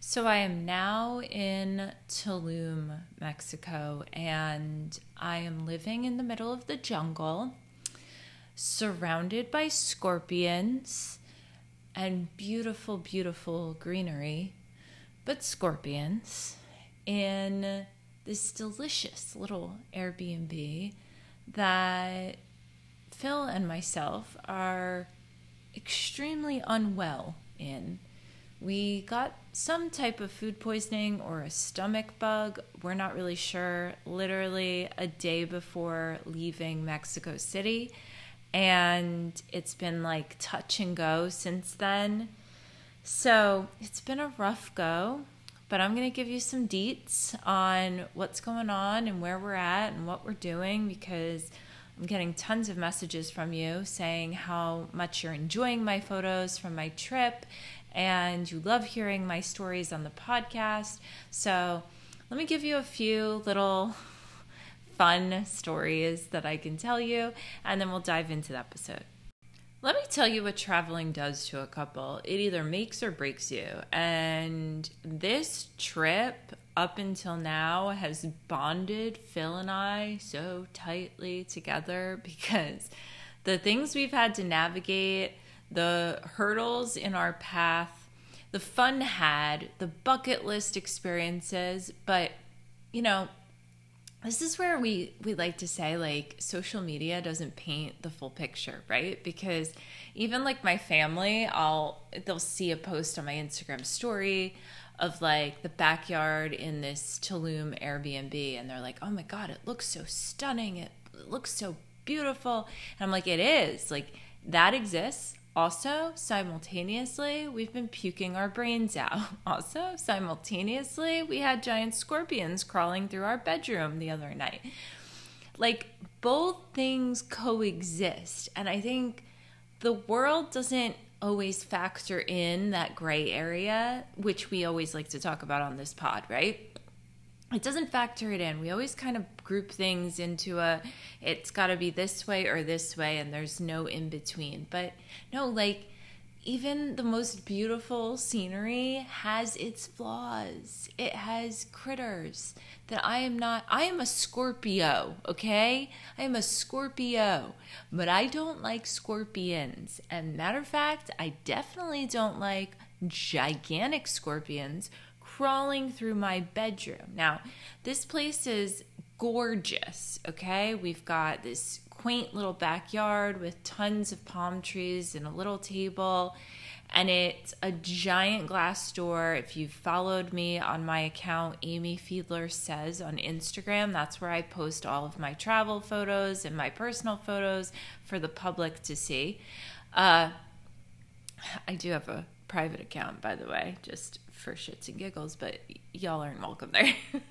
So I am now in Tulum, Mexico, and I am living in the middle of the jungle, surrounded by scorpions and beautiful, beautiful greenery, but scorpions, in this delicious little Airbnb that Phil and myself are extremely unwell in. We got some type of food poisoning or a stomach bug. We're not really sure. Literally a day before leaving Mexico City. And it's been like touch and go since then. So it's been a rough go, but I'm going to give you some deets on what's going on and where we're at and what we're doing because I'm getting tons of messages from you saying how much you're enjoying my photos from my trip and you love hearing my stories on the podcast. So, let me give you a few little fun stories that I can tell you, and then we'll dive into the episode. Let me tell you what traveling does to a couple. It either makes or breaks you. And this trip, up until now, has bonded Phil and I so tightly together because the things we've had to navigate the hurdles in our path, the fun had, the bucket list experiences, but you know, this is where we we like to say like social media doesn't paint the full picture, right? Because even like my family, I'll they'll see a post on my Instagram story of like the backyard in this Tulum Airbnb and they're like, "Oh my god, it looks so stunning. It looks so beautiful." And I'm like, "It is. Like that exists. Also, simultaneously, we've been puking our brains out. Also, simultaneously, we had giant scorpions crawling through our bedroom the other night. Like, both things coexist. And I think the world doesn't always factor in that gray area, which we always like to talk about on this pod, right? it doesn't factor it in. We always kind of group things into a it's got to be this way or this way and there's no in between. But no, like even the most beautiful scenery has its flaws. It has critters that I am not I am a Scorpio, okay? I am a Scorpio, but I don't like scorpions. And matter of fact, I definitely don't like gigantic scorpions crawling through my bedroom. Now, this place is gorgeous, okay? We've got this quaint little backyard with tons of palm trees and a little table. And it's a giant glass door. If you've followed me on my account, Amy Fiedler Says on Instagram, that's where I post all of my travel photos and my personal photos for the public to see. Uh, I do have a private account, by the way, just for shits and giggles, but y'all aren't welcome there.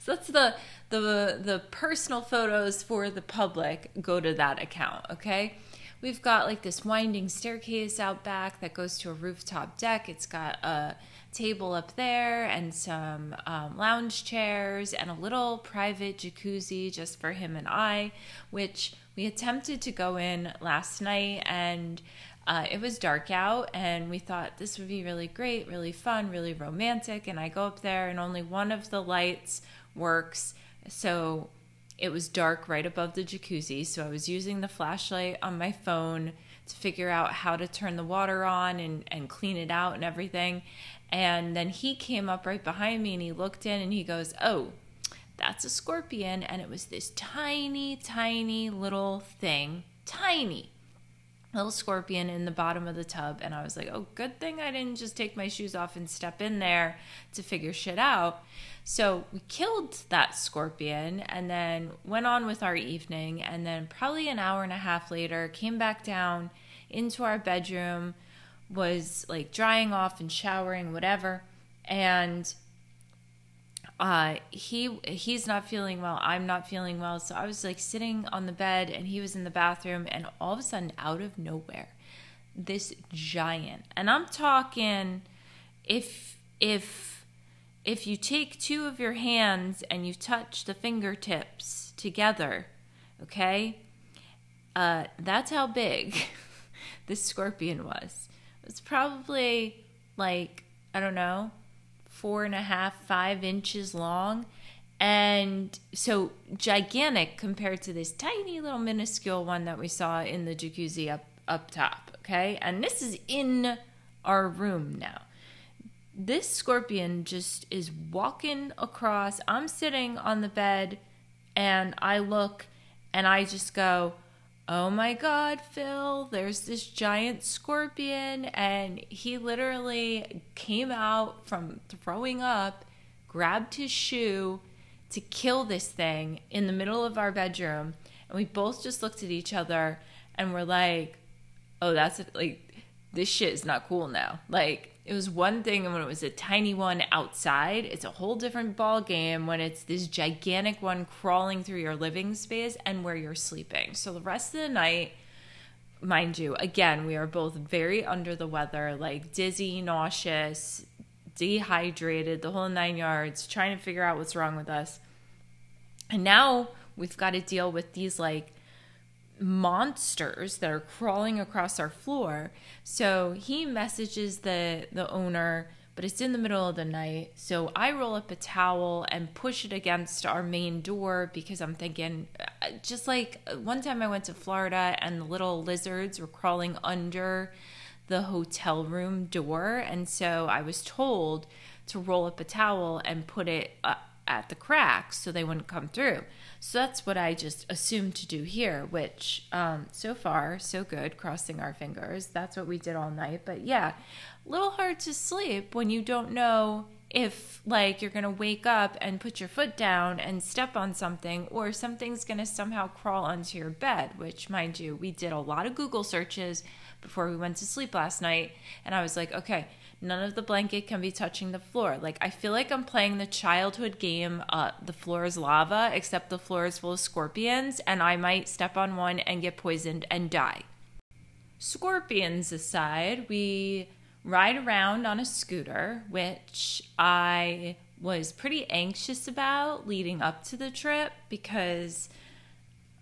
so that's the the the personal photos for the public go to that account, okay? We've got like this winding staircase out back that goes to a rooftop deck. It's got a table up there and some um, lounge chairs and a little private jacuzzi just for him and I, which we attempted to go in last night and uh, it was dark out, and we thought this would be really great, really fun, really romantic. And I go up there, and only one of the lights works. So it was dark right above the jacuzzi. So I was using the flashlight on my phone to figure out how to turn the water on and, and clean it out and everything. And then he came up right behind me and he looked in and he goes, Oh, that's a scorpion. And it was this tiny, tiny little thing, tiny, little scorpion in the bottom of the tub and i was like oh good thing i didn't just take my shoes off and step in there to figure shit out. So we killed that scorpion and then went on with our evening and then probably an hour and a half later came back down into our bedroom was like drying off and showering whatever and uh, he he's not feeling well. I'm not feeling well. So I was like sitting on the bed, and he was in the bathroom, and all of a sudden, out of nowhere, this giant, and I'm talking, if if if you take two of your hands and you touch the fingertips together, Okay? Uh, that's how big this scorpion was. It was probably like, I don't know, four and a half, five inches long. And so gigantic compared to this tiny little minuscule one that we saw in the jacuzzi up, up top. Okay. And this is in our room now. This scorpion just is walking across. I'm sitting on the bed and I look and I just go, oh my god, Phil, there's this giant scorpion. And he literally came out from throwing up, grabbed his shoe to kill this thing in the middle of our bedroom. And we both just looked at each other and we're like, oh, that's like, this shit is not cool now. Like, it was one thing when it was a tiny one outside. It's a whole different ball game when it's this gigantic one crawling through your living space and where you're sleeping. So the rest of the night, mind you, again, we are both very under the weather, like dizzy, nauseous, dehydrated, the whole nine yards, trying to figure out what's wrong with us. And now we've got to deal with these like monsters that are crawling across our floor. So he messages the the owner, but it's in the middle of the night. So I roll up a towel and push it against our main door because I'm thinking uh, just like one time I went to Florida and the little lizards were crawling under the hotel room door and so I was told to roll up a towel and put it uh, at the cracks so they wouldn't come through. So that's what I just assumed to do here, which um, so far, so good, crossing our fingers. That's what we did all night. But yeah, a little hard to sleep when you don't know if like you're going to wake up and put your foot down and step on something or something's going to somehow crawl onto your bed, which mind you, we did a lot of Google searches before we went to sleep last night and I was like, okay, None of the blanket can be touching the floor. Like I feel like I'm playing the childhood game, uh, the floor is lava, except the floor is full of scorpions, and I might step on one and get poisoned and die. Scorpions aside, we ride around on a scooter, which I was pretty anxious about leading up to the trip because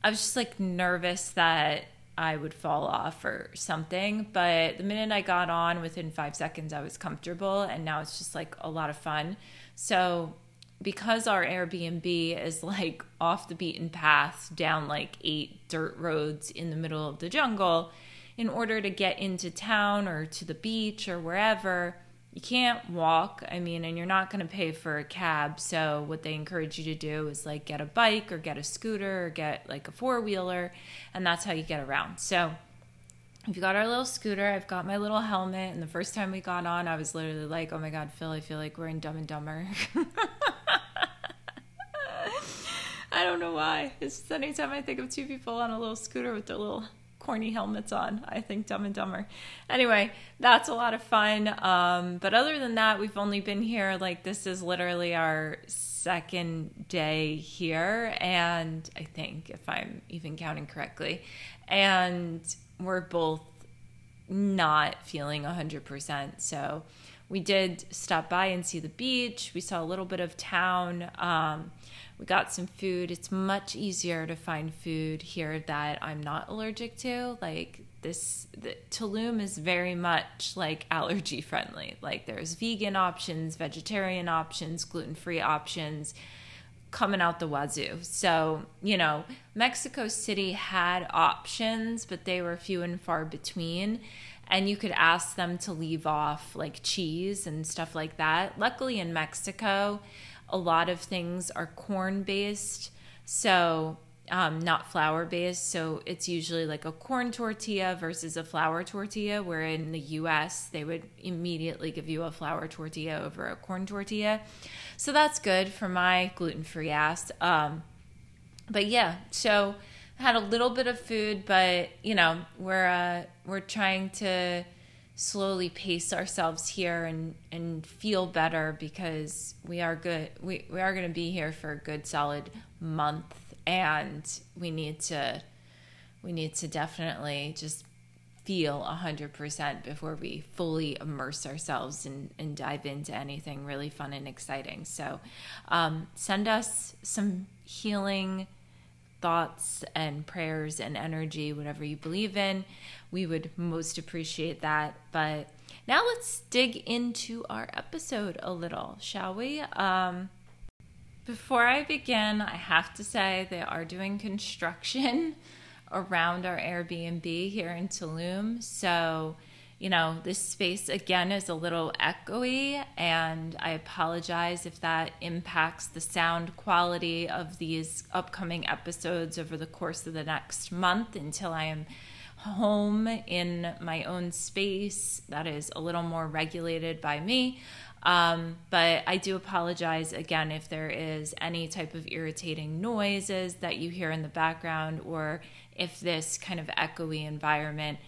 I was just like nervous that I would fall off or something. But the minute I got on, within five seconds, I was comfortable. And now it's just like a lot of fun. So, because our Airbnb is like off the beaten path down like eight dirt roads in the middle of the jungle, in order to get into town or to the beach or wherever, you can't walk. I mean, and you're not going to pay for a cab. So, what they encourage you to do is like get a bike or get a scooter or get like a four wheeler, and that's how you get around. So, we've got our little scooter. I've got my little helmet. And the first time we got on, I was literally like, oh my God, Phil, I feel like we're in Dumb and Dumber. I don't know why. It's just anytime I think of two people on a little scooter with their little corny helmets on. I think Dumb and Dumber. Anyway, that's a lot of fun. Um, but other than that, we've only been here like this is literally our second day here, and I think if I'm even counting correctly, and we're both not feeling 100%. So we did stop by and see the beach. We saw a little bit of town. Um, we got some food. It's much easier to find food here that I'm not allergic to. Like this, the, Tulum is very much like allergy friendly. Like there's vegan options, vegetarian options, gluten free options coming out the wazoo. So, you know, Mexico City had options, but they were few and far between. And you could ask them to leave off like cheese and stuff like that. Luckily, in Mexico, a lot of things are corn based, so um, not flour based. So it's usually like a corn tortilla versus a flour tortilla, where in the US, they would immediately give you a flour tortilla over a corn tortilla. So that's good for my gluten free ass. Um, but yeah, so had a little bit of food, but you know, we're uh, we're trying to slowly pace ourselves here and and feel better because we are good we, we are going to be here for a good solid month and we need to we need to definitely just feel 100% before we fully immerse ourselves and, and dive into anything really fun and exciting. So um, send us some healing thoughts and prayers and energy, whatever you believe in. We would most appreciate that. But now let's dig into our episode a little, shall we? Um, before I begin, I have to say they are doing construction around our Airbnb here in Tulum. So, you know, this space again is a little echoey, and I apologize if that impacts the sound quality of these upcoming episodes over the course of the next month until I am home in my own space that is a little more regulated by me. Um, but I do apologize again if there is any type of irritating noises that you hear in the background or if this kind of echoey environment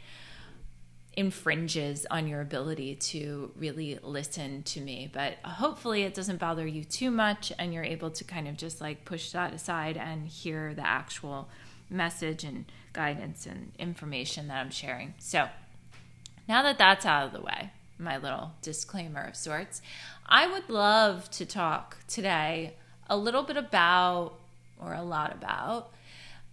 infringes on your ability to really listen to me. But hopefully, it doesn't bother you too much and you're able to kind of just like push that aside and hear the actual message and guidance and information that I'm sharing. So, now that that's out of the way, my little disclaimer of sorts, I would love to talk today a little bit about, or a lot about,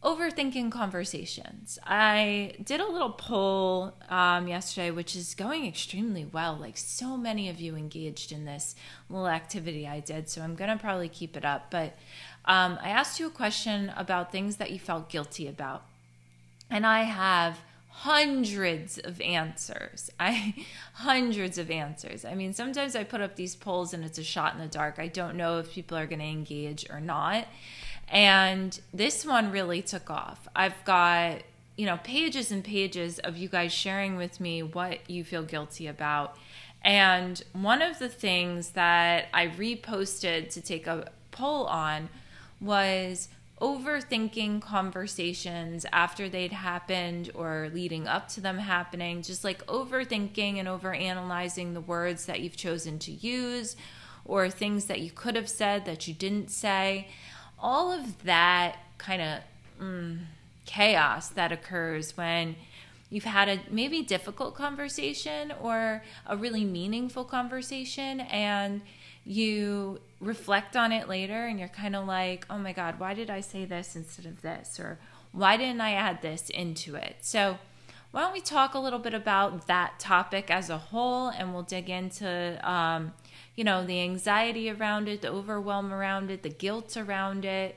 overthinking conversations. I did a little poll um, yesterday, which is going extremely well. Like so many of you engaged in this little activity I did, so I'm going to probably keep it up. But um, I asked you a question about things that you felt guilty about, and I have hundreds of answers. I hundreds of answers. I mean, sometimes I put up these polls and it's a shot in the dark. I don't know if people are going to engage or not. And this one really took off. I've got, you know, pages and pages of you guys sharing with me what you feel guilty about. And one of the things that I reposted to take a poll on was overthinking conversations after they'd happened or leading up to them happening, just like overthinking and overanalyzing the words that you've chosen to use or things that you could have said that you didn't say all of that kind of mm, chaos that occurs when you've had a maybe difficult conversation or a really meaningful conversation and you reflect on it later and you're kind of like, oh my God, why did I say this instead of this? Or why didn't I add this into it? So, why don't we talk a little bit about that topic as a whole and we'll dig into um, you know, the anxiety around it, the overwhelm around it, the guilt around it,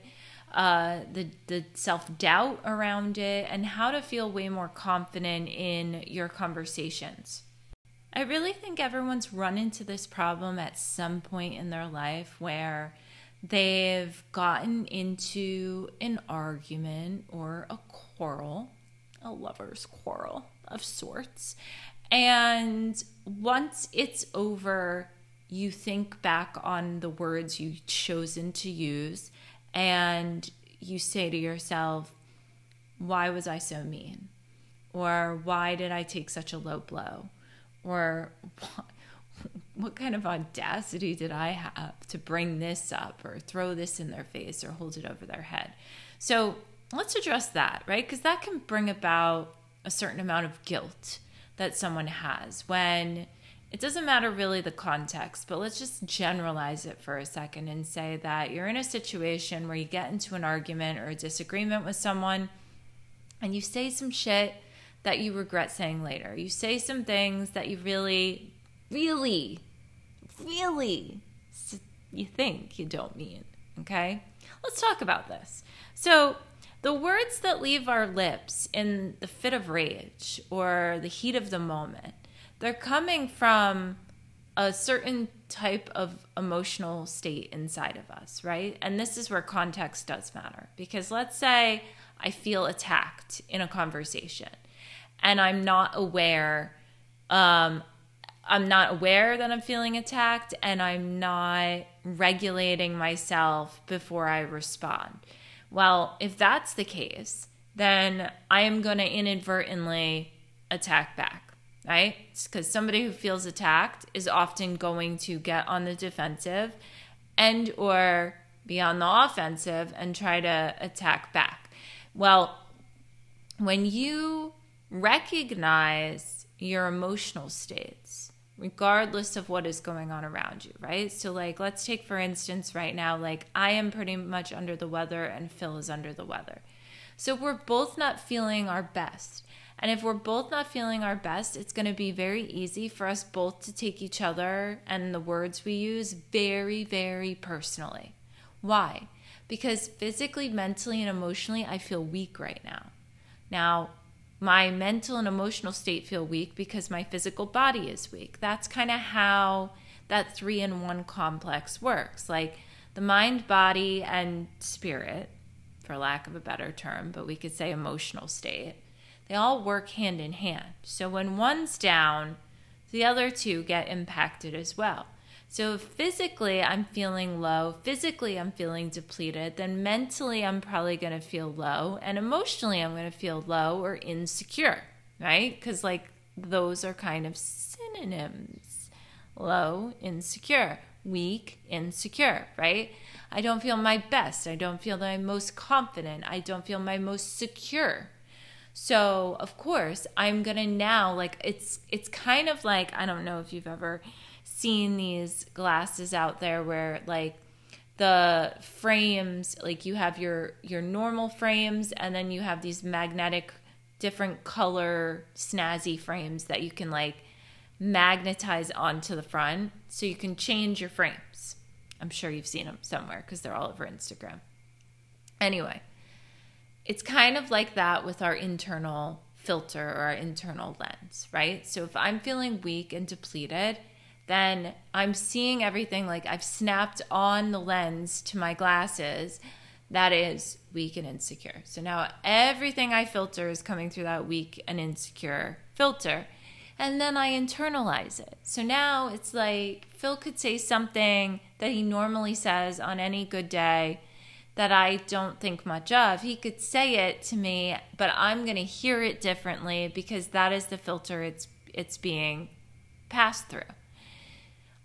uh, the the self doubt around it, and how to feel way more confident in your conversations. I really think everyone's run into this problem at some point in their life where they've gotten into an argument or a quarrel, a lover's quarrel of sorts. And once it's over, you think back on the words you've chosen to use and you say to yourself, why was I so mean? Or why did I take such a low blow? Or what kind of audacity did I have to bring this up or throw this in their face or hold it over their head? So let's address that, right? Because that can bring about a certain amount of guilt that someone has when it doesn't matter really the context, but let's just generalize it for a second and say that you're in a situation where you get into an argument or a disagreement with someone and you say some shit that you regret saying later. You say some things that you really, really, really you think you don't mean. Okay? Let's talk about this. So, the words that leave our lips in the fit of rage or the heat of the moment they're coming from a certain type of emotional state inside of us, right? And this is where context does matter. Because let's say I feel attacked in a conversation and I'm not aware, um, I'm not aware that I'm feeling attacked and I'm not regulating myself before I respond. Well, if that's the case, then I am going to inadvertently attack back right? Because somebody who feels attacked is often going to get on the defensive and or be on the offensive and try to attack back. Well, when you recognize your emotional states, regardless of what is going on around you, right? So, like, let's take for instance, right now, like, I am pretty much under the weather and Phil is under the weather. So, we're both not feeling our best. And if we're both not feeling our best, it's going to be very easy for us both to take each other and the words we use very, very personally. Why? Because physically, mentally, and emotionally, I feel weak right now. Now, my mental and emotional state feel weak because my physical body is weak. That's kind of how that three in one complex works. Like the mind, body, and spirit, for lack of a better term, but we could say emotional state they all work hand in hand. So when one's down, the other two get impacted as well. So physically I'm feeling low, physically I'm feeling depleted, then mentally I'm probably going to feel low, and emotionally I'm going to feel low or insecure, right? Because like those are kind of synonyms low, insecure, weak, insecure, right? I don't feel my best. I don't feel that I'm most confident. I don't feel my most secure. So, of course, I'm to now like it's it's kind of like I don't know if you've ever seen these glasses out there where like the frames like you have your your normal frames and then you have these magnetic different color snazzy frames that you can like magnetize onto the front so you can change your frames. I'm sure you've seen them somewhere because they're all over Instagram. Anyway, it's kind of like that with our internal filter or our internal lens, right? So if I'm feeling weak and depleted, then I'm seeing everything like I've snapped on the lens to my glasses that is weak and insecure. So now everything I filter is coming through that weak and insecure filter. And then I internalize it. So now it's like Phil could say something that he normally says on any good day that I don't think much of. He could say it to me, but I'm going to hear it differently because that is the filter it's it's being passed through.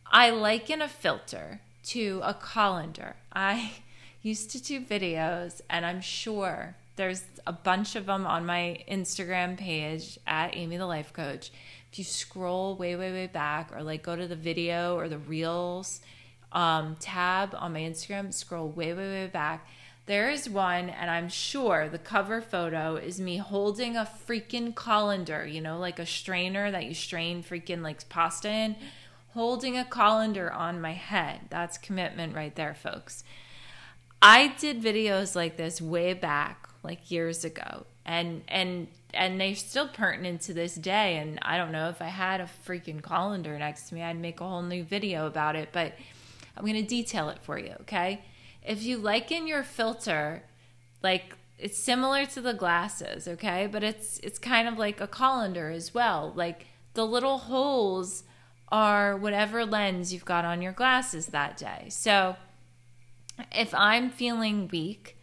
I liken a filter to a colander. I used to do videos and I'm sure there's a bunch of them on my Instagram page at Amy the Life Coach. If you scroll way, way, way back or like go to the video or the reels, um, tab on my Instagram, scroll way, way, way back. There is one, and I'm sure the cover photo is me holding a freaking colander, you know, like a strainer that you strain freaking like pasta in, holding a colander on my head. That's commitment right there, folks. I did videos like this way back, like years ago, and and and they're still pertinent to this day. And I don't know if I had a freaking colander next to me, I'd make a whole new video about it, but I'm going to detail it for you, okay? If you liken your filter, like it's similar to the glasses, okay? But it's it's kind of like a colander as well. Like the little holes are whatever lens you've got on your glasses that day. So if I'm feeling weak,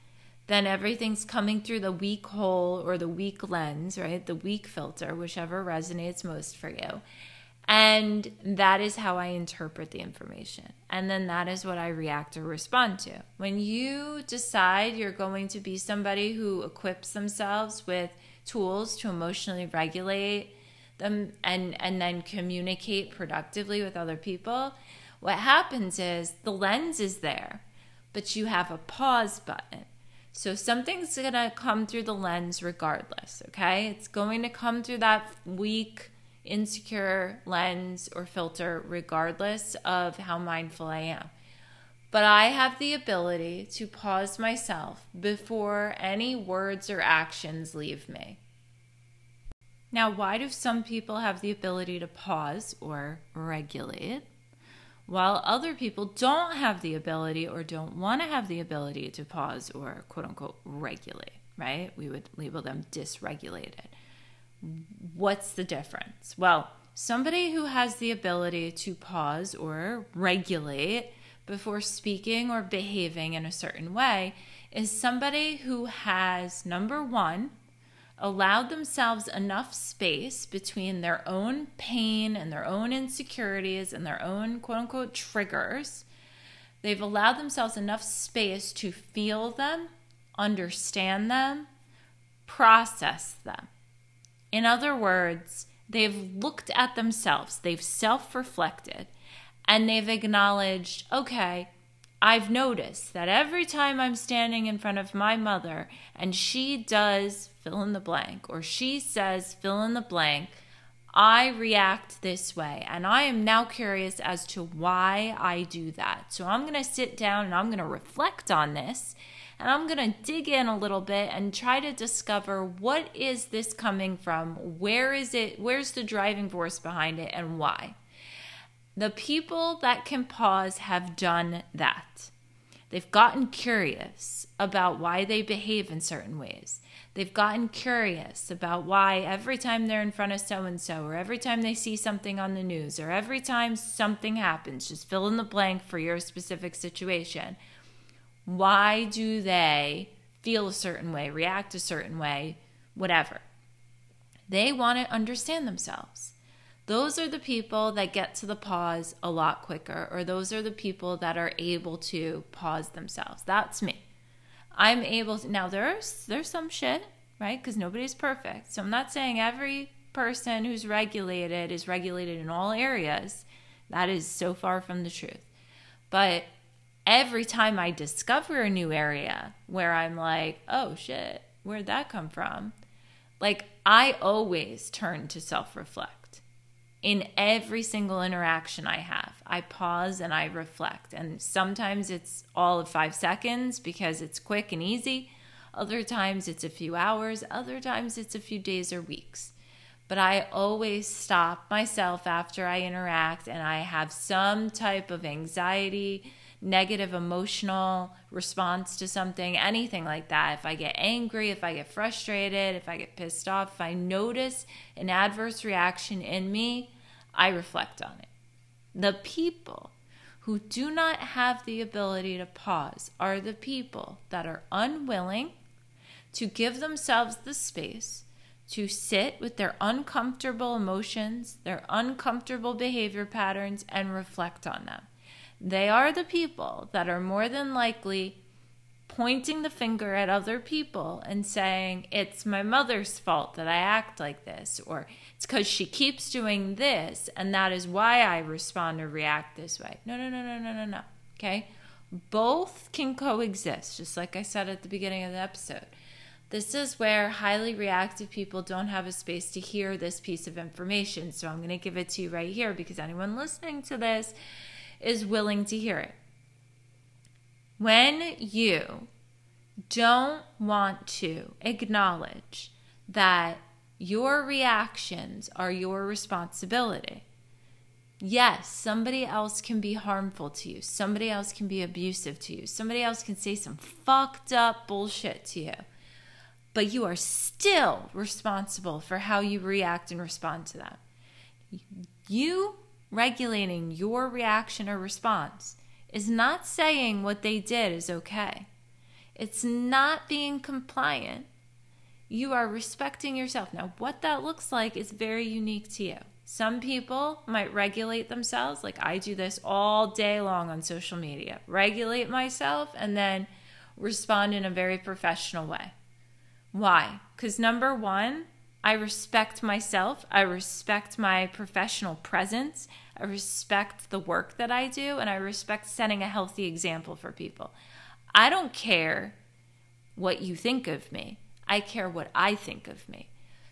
then everything's coming through the weak hole or the weak lens, right? The weak filter, whichever resonates most for you. And that is how I interpret the information. And then that is what I react or respond to. When you decide you're going to be somebody who equips themselves with tools to emotionally regulate them and, and then communicate productively with other people, what happens is the lens is there, but you have a pause button. So something's going to come through the lens regardless, okay? It's going to come through that weak insecure lens or filter, regardless of how mindful I am. But I have the ability to pause myself before any words or actions leave me. Now, why do some people have the ability to pause or regulate, while other people don't have the ability or don't want to have the ability to pause or quote unquote regulate, right? We would label them dysregulated. What's the difference? Well, somebody who has the ability to pause or regulate before speaking or behaving in a certain way is somebody who has, number one, allowed themselves enough space between their own pain and their own insecurities and their own quote unquote triggers. They've allowed themselves enough space to feel them, understand them, process them. In other words, they've looked at themselves, they've self reflected, and they've acknowledged, okay, I've noticed that every time I'm standing in front of my mother and she does fill in the blank or she says fill in the blank, I react this way. And I am now curious as to why I do that. So I'm going to sit down and I'm going to reflect on this and I'm going to dig in a little bit and try to discover what is this coming from? Where is it? Where's the driving force behind it and why? The people that can pause have done that. They've gotten curious about why they behave in certain ways. They've gotten curious about why every time they're in front of so and so, or every time they see something on the news, or every time something happens, just fill in the blank for your specific situation. Why do they feel a certain way, react a certain way, whatever? They want to understand themselves. Those are the people that get to the pause a lot quicker, or those are the people that are able to pause themselves. That's me. I'm able to now there's there's some shit, right? Because nobody's perfect. So I'm not saying every person who's regulated is regulated in all areas. That is so far from the truth. But every time I discover a new area where I'm like, oh shit, where'd that come from? Like I always turn to self reflect in every single interaction I have. I pause and I reflect. And sometimes it's all of five seconds because it's quick and easy. Other times it's a few hours. Other times it's a few days or weeks. But I always stop myself after I interact and I have some type of anxiety, negative emotional response to something, anything like that. If I get angry, if I get frustrated, if I get pissed off, if I notice an adverse reaction in me, I reflect on it. The people who do not have the ability to pause are the people that are unwilling to give themselves the space to sit with their uncomfortable emotions, their uncomfortable behavior patterns, and reflect on them. They are the people that are more than likely pointing the finger at other people and saying, It's my mother's fault that I act like this, or it's because she keeps doing this, and that is why I respond or react this way. No, no, no, no, no, no, no. Okay? Both can coexist, just like I said at the beginning of the episode. This is where highly reactive people don't have a space to hear this piece of information. So I'm going to give it to you right here because anyone listening to this is willing to hear it. When you don't want to acknowledge that your reactions are your responsibility. Yes, somebody else can be harmful to you. Somebody else can be abusive to you. Somebody else can say some fucked up bullshit to you. But you are still responsible for how you react and respond to that. You regulating your reaction or response is not saying what they did is okay. It's not being compliant you are respecting yourself. Now, what that looks like is very unique to you. Some people might regulate themselves, like I do this all day long on social media, regulate myself and then respond in a very professional way. Why? Because number one, I respect myself, I respect my professional presence, I respect the work that I do, and I respect setting a healthy example for people. I don't care what you think of me. I care what I think of me.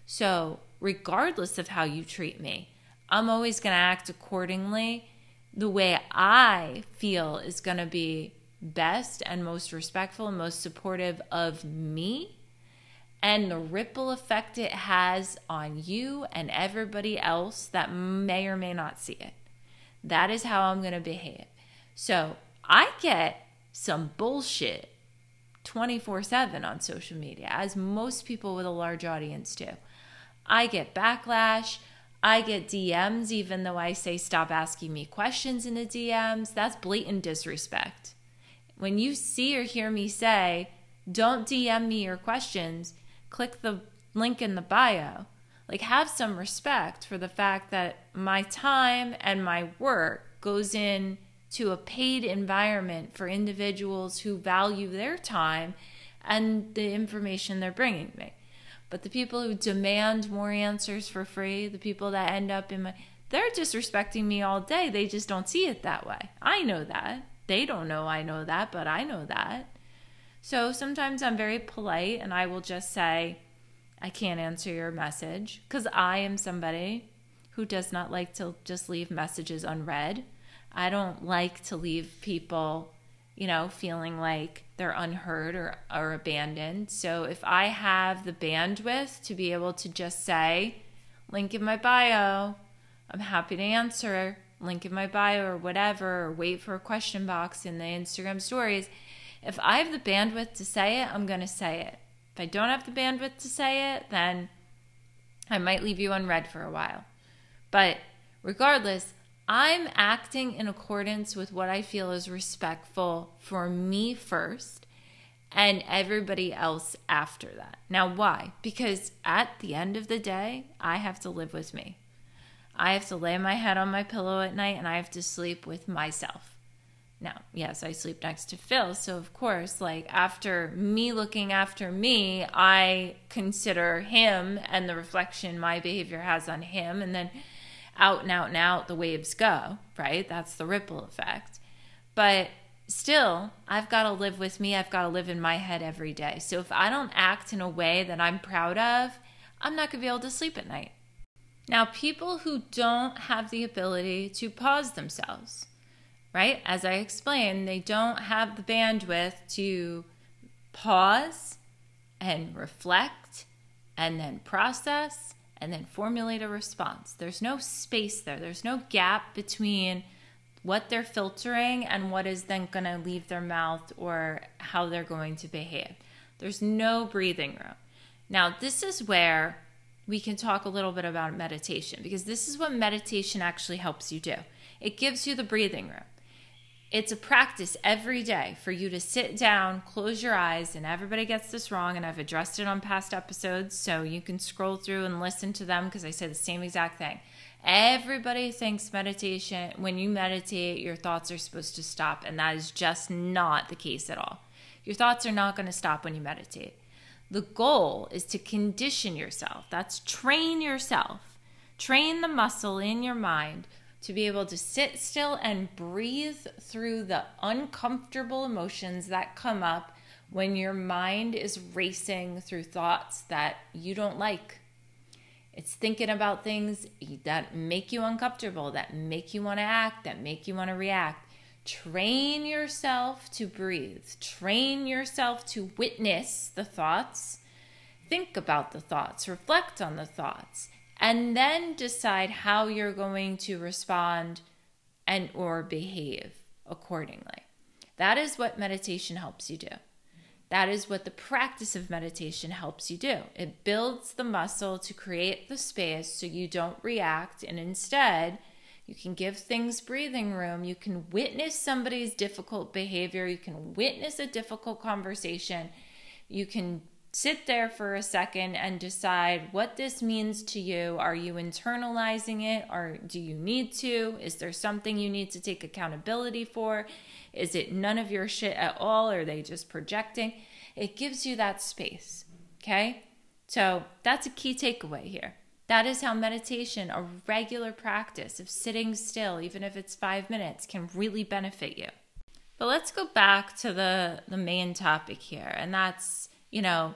So, regardless of how you treat me, I'm always going to act accordingly the way I feel is going to be best and most respectful and most supportive of me and the ripple effect it has on you and everybody else that may or may not see it. That is how I'm going to behave. So I get some bullshit 24 7 on social media, as most people with a large audience do. I get backlash. I get DMs, even though I say stop asking me questions in the DMs. That's blatant disrespect. When you see or hear me say, don't DM me your questions, click the link in the bio. Like, have some respect for the fact that my time and my work goes in to a paid environment for individuals who value their time and the information they're bringing me. But the people who demand more answers for free, the people that end up in my, they're disrespecting me all day. They just don't see it that way. I know that. They don't know I know that, but I know that. So sometimes I'm very polite and I will just say, I can't answer your message because I am somebody who does not like to just leave messages unread. I don't like to leave people, you know, feeling like they're unheard or, or abandoned. So if I have the bandwidth to be able to just say, link in my bio, I'm happy to answer, link in my bio or whatever, or wait for a question box in the Instagram stories. If I have the bandwidth to say it, I'm going to say it. If I don't have the bandwidth to say it, then I might leave you unread for a while. But regardless, I'm acting in accordance with what I feel is respectful for me first and everybody else after that. Now, why? Because at the end of the day, I have to live with me. I have to lay my head on my pillow at night and I have to sleep with myself. Now, yes, I sleep next to Phil. So, of course, like after me looking after me, I consider him and the reflection my behavior has on him. And then out and out and out the waves go, right? That's the ripple effect. But still, I've got to live with me. I've got to live in my head every day. So if I don't act in a way that I'm proud of, I'm not going to be able to sleep at night. Now, people who don't have the ability to pause themselves, right? As I explained, they don't have the bandwidth to pause and reflect and then process and then formulate a response. There's no space there, there's no gap between what they're filtering and what is then going to leave their mouth or how they're going to behave. There's no breathing room. Now, this is where we can talk a little bit about meditation because this is what meditation actually helps you do. It gives you the breathing room it's a practice every day for you to sit down, close your eyes, and everybody gets this wrong. And I've addressed it on past episodes, so you can scroll through and listen to them because I say the same exact thing. Everybody thinks meditation, when you meditate, your thoughts are supposed to stop, and that is just not the case at all. Your thoughts are not going to stop when you meditate. The goal is to condition yourself, that's train yourself, train the muscle in your mind to be able to sit still and breathe through the uncomfortable emotions that come up when your mind is racing through thoughts that you don't like. It's thinking about things that make you uncomfortable, that make you want to act, that make you want to react. Train yourself to breathe. Train yourself to witness the thoughts. Think about the thoughts. Reflect on the thoughts and then decide how you're going to respond and or behave accordingly. That is what meditation helps you do. That is what the practice of meditation helps you do. It builds the muscle to create the space so you don't react and instead you can give things breathing room. You can witness somebody's difficult behavior. You can witness a difficult conversation. You can sit there for a second and decide what this means to you. Are you internalizing it or do you need to? Is there something you need to take accountability for? Is it none of your shit at all? Or are they just projecting? It gives you that space. Okay. So that's a key takeaway here. That is how meditation, a regular practice of sitting still, even if it's five minutes, can really benefit you. But let's go back to the, the main topic here, and that's you know,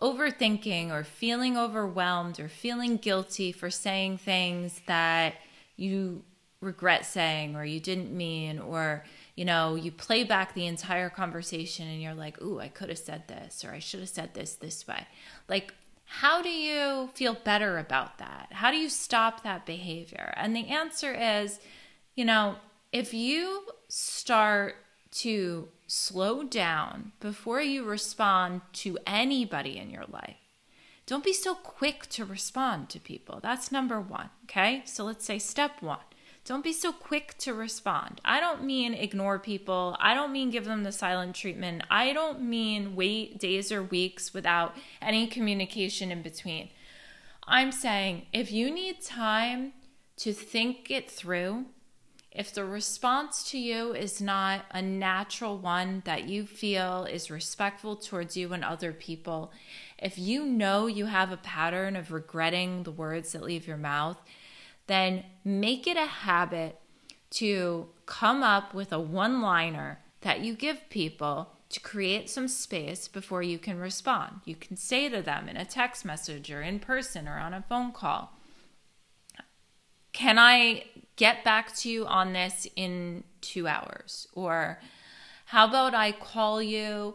overthinking or feeling overwhelmed or feeling guilty for saying things that you regret saying or you didn't mean or you know you play back the entire conversation and you're like ooh i could have said this or i should have said this this way. Like how do you feel better about that? How do you stop that behavior? And the answer is you know if you start to slow down before you respond to anybody in your life. Don't be so quick to respond to people. That's number one. Okay. So let's say step one. Don't be so quick to respond. I don't mean ignore people. I don't mean give them the silent treatment. I don't mean wait days or weeks without any communication in between. I'm saying if you need time to think it through, if the response to you is not a natural one that you feel is respectful towards you and other people, if you know you have a pattern of regretting the words that leave your mouth, then make it a habit to come up with a one liner that you give people to create some space before you can respond. You can say to them in a text message or in person or on a phone call, Can I get back to you on this in two hours? Or how about I call you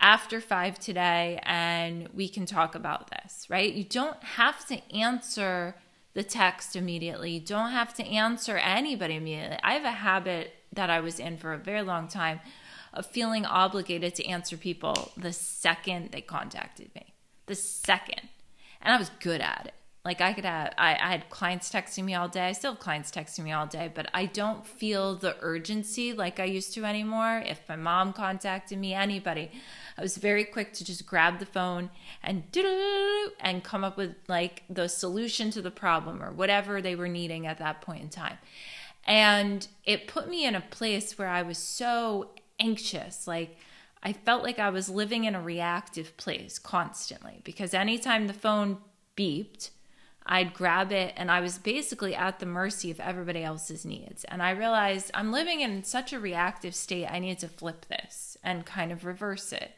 after five today and we can talk about this, right? You don't have to answer the text immediately. You don't have to answer anybody immediately. I have a habit that I was in for a very long time of feeling obligated to answer people the second they contacted me. The second. And I was good at it. Like I could have, I, I had clients texting me all day. I still have clients texting me all day, but I don't feel the urgency like I used to anymore. If my mom contacted me, anybody, I was very quick to just grab the phone and and come up with like the solution to the problem or whatever they were needing at that point in time. And it put me in a place where I was so anxious. Like I felt like I was living in a reactive place constantly because anytime the phone beeped, I'd grab it and I was basically at the mercy of everybody else's needs. And I realized I'm living in such a reactive state, I need to flip this and kind of reverse it.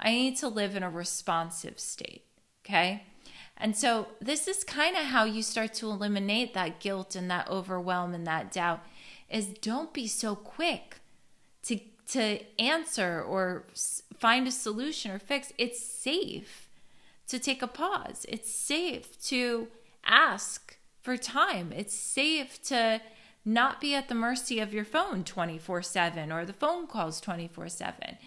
I need to live in a responsive state. Okay. And so this is kind of how you start to eliminate that guilt and that overwhelm and that doubt is don't be so quick to to answer or find a solution or fix. It's safe to take a pause. It's safe to ask for time. It's safe to not be at the mercy of your phone 24 7 or the phone calls 24 7.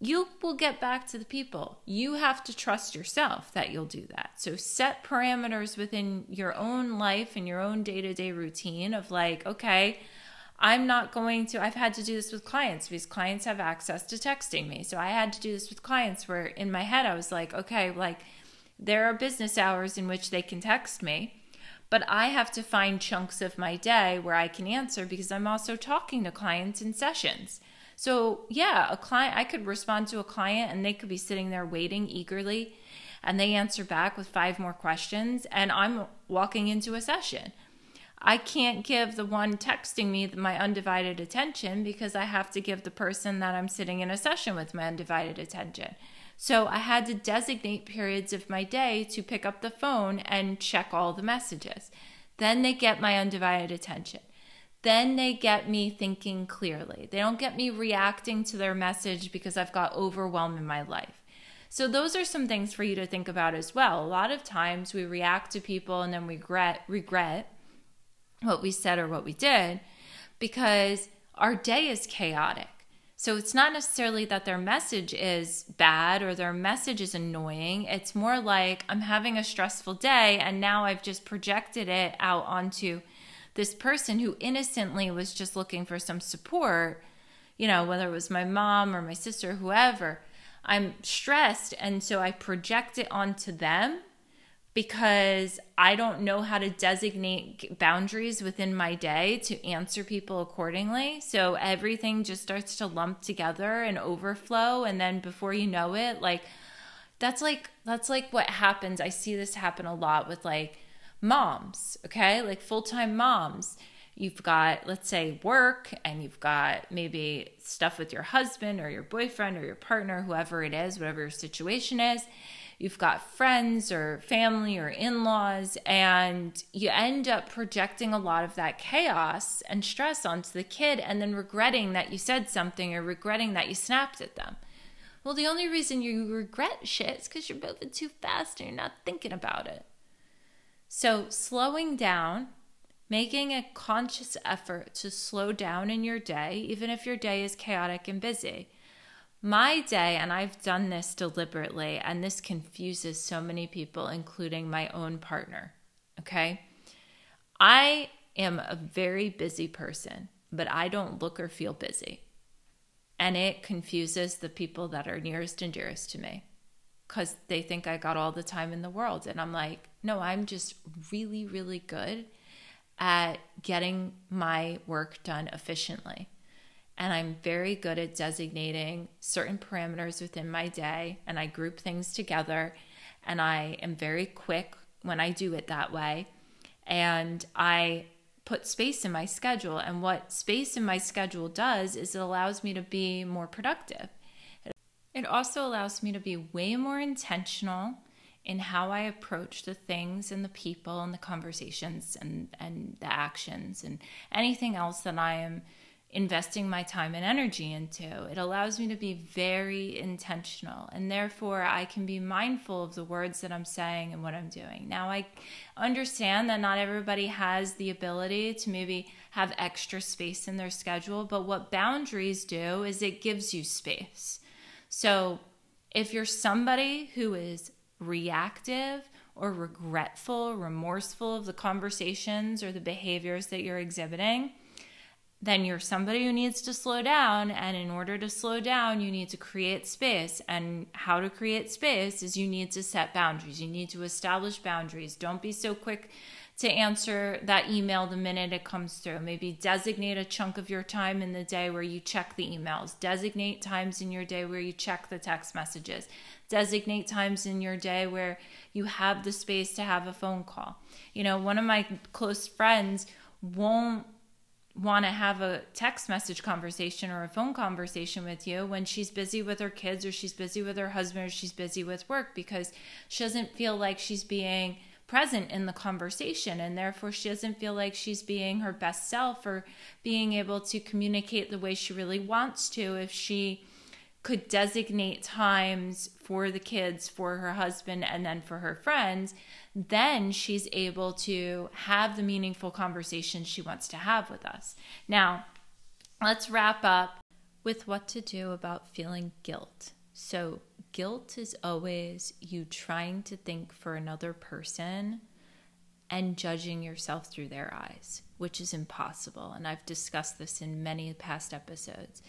You will get back to the people. You have to trust yourself that you'll do that. So set parameters within your own life and your own day to day routine of like, okay, I'm not going to, I've had to do this with clients because clients have access to texting me. So I had to do this with clients where in my head I was like, okay, like there are business hours in which they can text me, but I have to find chunks of my day where I can answer because I'm also talking to clients in sessions. So, yeah, a client, I could respond to a client and they could be sitting there waiting eagerly and they answer back with five more questions and I'm walking into a session. I can't give the one texting me my undivided attention because I have to give the person that I'm sitting in a session with my undivided attention. So I had to designate periods of my day to pick up the phone and check all the messages. Then they get my undivided attention. Then they get me thinking clearly. They don't get me reacting to their message because I've got overwhelm in my life. So, those are some things for you to think about as well. A lot of times we react to people and then regret, regret what we said or what we did because our day is chaotic. So it's not necessarily that their message is bad or their message is annoying. It's more like I'm having a stressful day and now I've just projected it out onto this person who innocently was just looking for some support, you know, whether it was my mom or my sister, whoever. I'm stressed and so I project it onto them because I don't know how to designate boundaries within my day to answer people accordingly. So everything just starts to lump together and overflow and then before you know it like that's like that's like what happens. I see this happen a lot with like moms, okay? Like full-time moms. You've got let's say work and you've got maybe stuff with your husband or your boyfriend or your partner, whoever it is, whatever your situation is you've got friends or family or in laws, and you end up projecting a lot of that chaos and stress onto the kid and then regretting that you said something or regretting that you snapped at them. Well, the only reason you regret shit is because you're moving too fast and you're not thinking about it. So, slowing down, making a conscious effort to slow down in your day, even if your day is chaotic and busy my day, and I've done this deliberately, and this confuses so many people, including my own partner. Okay. I am a very busy person, but I don't look or feel busy. And it confuses the people that are nearest and dearest to me because they think I got all the time in the world. And I'm like, no, I'm just really, really good at getting my work done efficiently. And I'm very good at designating certain parameters within my day and I group things together and I am very quick when I do it that way and I put space in my schedule and what space in my schedule does is it allows me to be more productive. It also allows me to be way more intentional in how I approach the things and the people and the conversations and, and the actions and anything else that I am investing my time and energy into. It allows me to be very intentional and therefore I can be mindful of the words that I'm saying and what I'm doing. Now, I understand that not everybody has the ability to maybe have extra space in their schedule, but what boundaries do is it gives you space. So, if you're somebody who is reactive or regretful, remorseful of the conversations or the behaviors that you're exhibiting, then you're somebody who needs to slow down. And in order to slow down, you need to create space. And how to create space is you need to set boundaries. You need to establish boundaries. Don't be so quick to answer that email the minute it comes through. Maybe designate a chunk of your time in the day where you check the emails. Designate times in your day where you check the text messages. Designate times in your day where you have the space to have a phone call. You know, one of my close friends won't want to have a text message conversation or a phone conversation with you when she's busy with her kids or she's busy with her husband or she's busy with work because she doesn't feel like she's being present in the conversation and therefore she doesn't feel like she's being her best self or being able to communicate the way she really wants to if she could designate times for the kids, for her husband, and then for her friends, then she's able to have the meaningful conversation she wants to have with us. Now, let's wrap up with what to do about feeling guilt. So, guilt is always you trying to think for another person and judging yourself through their eyes, which is impossible. And I've discussed this in many past episodes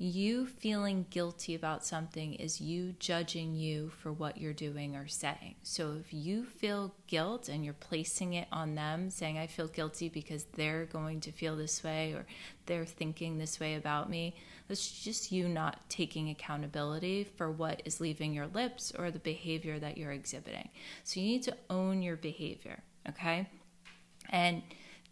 you feeling guilty about something is you judging you for what you're doing or saying. So if you feel guilt and you're placing it on them, saying, I feel guilty because they're going to feel this way or they're thinking this way about me, that's just you not taking accountability for what is leaving your lips or the behavior that you're exhibiting. So you need to own your behavior, okay? And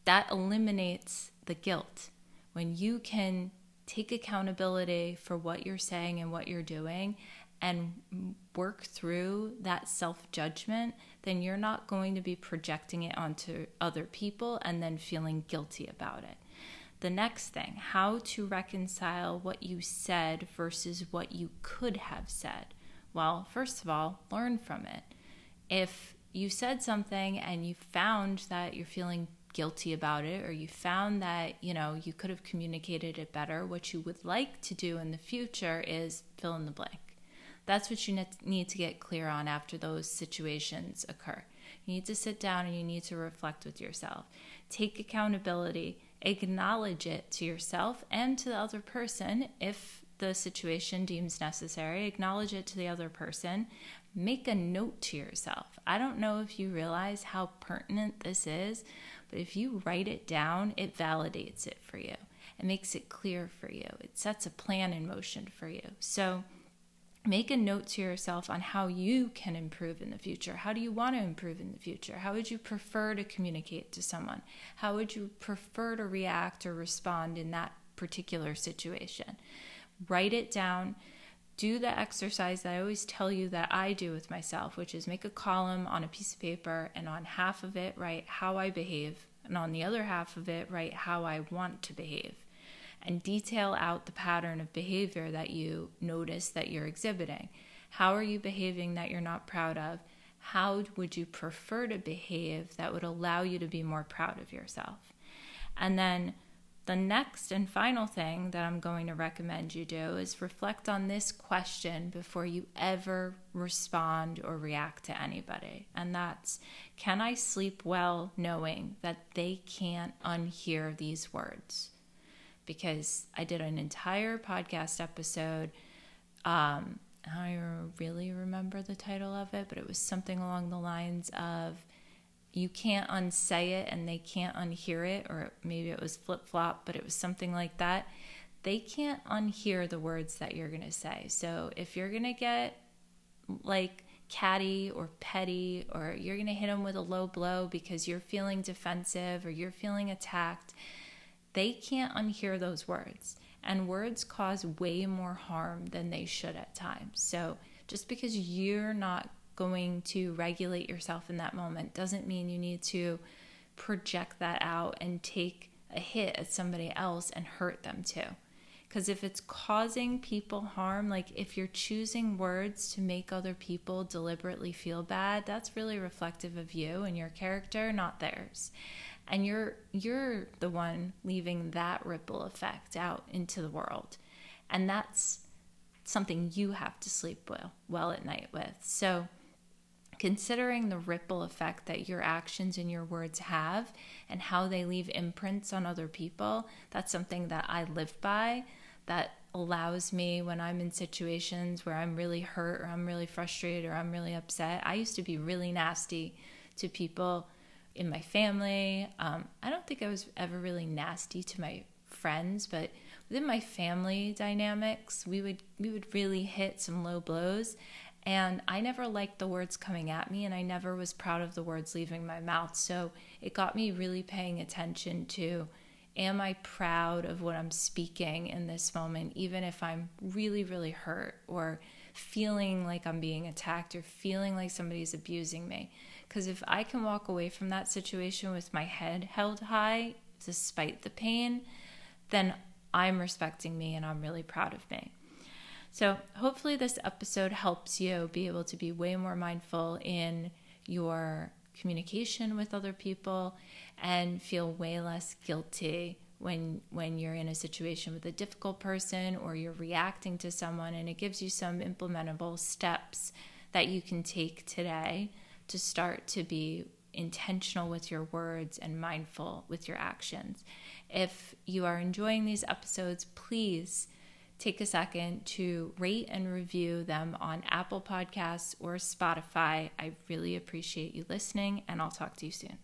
that eliminates the guilt. When you can take accountability for what you're saying and what you're doing and work through that self judgment, then you're not going to be projecting it onto other people and then feeling guilty about it. The next thing, how to reconcile what you said versus what you could have said. Well, first of all, learn from it. If you said something and you found that you're feeling guilty about it or you found that, you know, you could have communicated it better, what you would like to do in the future is fill in the blank. That's what you need to get clear on after those situations occur. You need to sit down and you need to reflect with yourself. Take accountability, acknowledge it to yourself and to the other person if the situation deems necessary. Acknowledge it to the other person. Make a note to yourself. I don't know if you realize how pertinent this is, but if you write it down, it validates it for you. It makes it clear for you. It sets a plan in motion for you. So make a note to yourself on how you can improve in the future. How do you want to improve in the future? How would you prefer to communicate to someone? How would you prefer to react or respond in that particular situation? Write it down do the exercise that I always tell you that I do with myself, which is make a column on a piece of paper and on half of it write how I behave, and on the other half of it write how I want to behave. And detail out the pattern of behavior that you notice that you're exhibiting. How are you behaving that you're not proud of? How would you prefer to behave that would allow you to be more proud of yourself? And then the next and final thing that I'm going to recommend you do is reflect on this question before you ever respond or react to anybody. And that's Can I sleep well knowing that they can't unhear these words? Because I did an entire podcast episode. Um, I really remember the title of it, but it was something along the lines of you can't unsay it and they can't unhear it, or maybe it was flip flop, but it was something like that. they can't unhear the words that you're going to say. So if you're going to get like catty or petty, or you're going to hit them with a low blow because you're feeling defensive or you're feeling attacked, they can't unhear those words. And words cause way more harm than they should at times. So just because you're not going to regulate yourself in that moment doesn't mean you need to project that out and take a hit at somebody else and hurt them too. Because if it's causing people harm, like if you're choosing words to make other people deliberately feel bad, that's really reflective of you and your character, not theirs. And you're you're the one leaving that ripple effect out into the world. And that's something you have to sleep well well at night with. So considering the ripple effect that your actions and your words have and how they leave imprints on other people, that's something that I live by that allows me when I'm in situations where I'm really hurt or I'm really frustrated or I'm really upset. I used to be really nasty to people in my family. Um, I don't think I was ever really nasty to my friends, but within my family dynamics, we would we would really hit some low blows and I never liked the words coming at me, and I never was proud of the words leaving my mouth. So it got me really paying attention to am I proud of what I'm speaking in this moment, even if I'm really, really hurt or feeling like I'm being attacked or feeling like somebody's abusing me. Because if I can walk away from that situation with my head held high despite the pain, then I'm respecting me and I'm really proud of me. So, hopefully, this episode helps you be able to be way more mindful in your communication with other people and feel way less guilty when when you're in a situation with a difficult person or you're reacting to someone and it gives you some implementable steps that you can take today to start to be intentional with your words and mindful with your actions. If you are enjoying these episodes, please take a second to rate and review them on Apple Podcasts or Spotify. I really appreciate you listening, and I'll talk to you soon.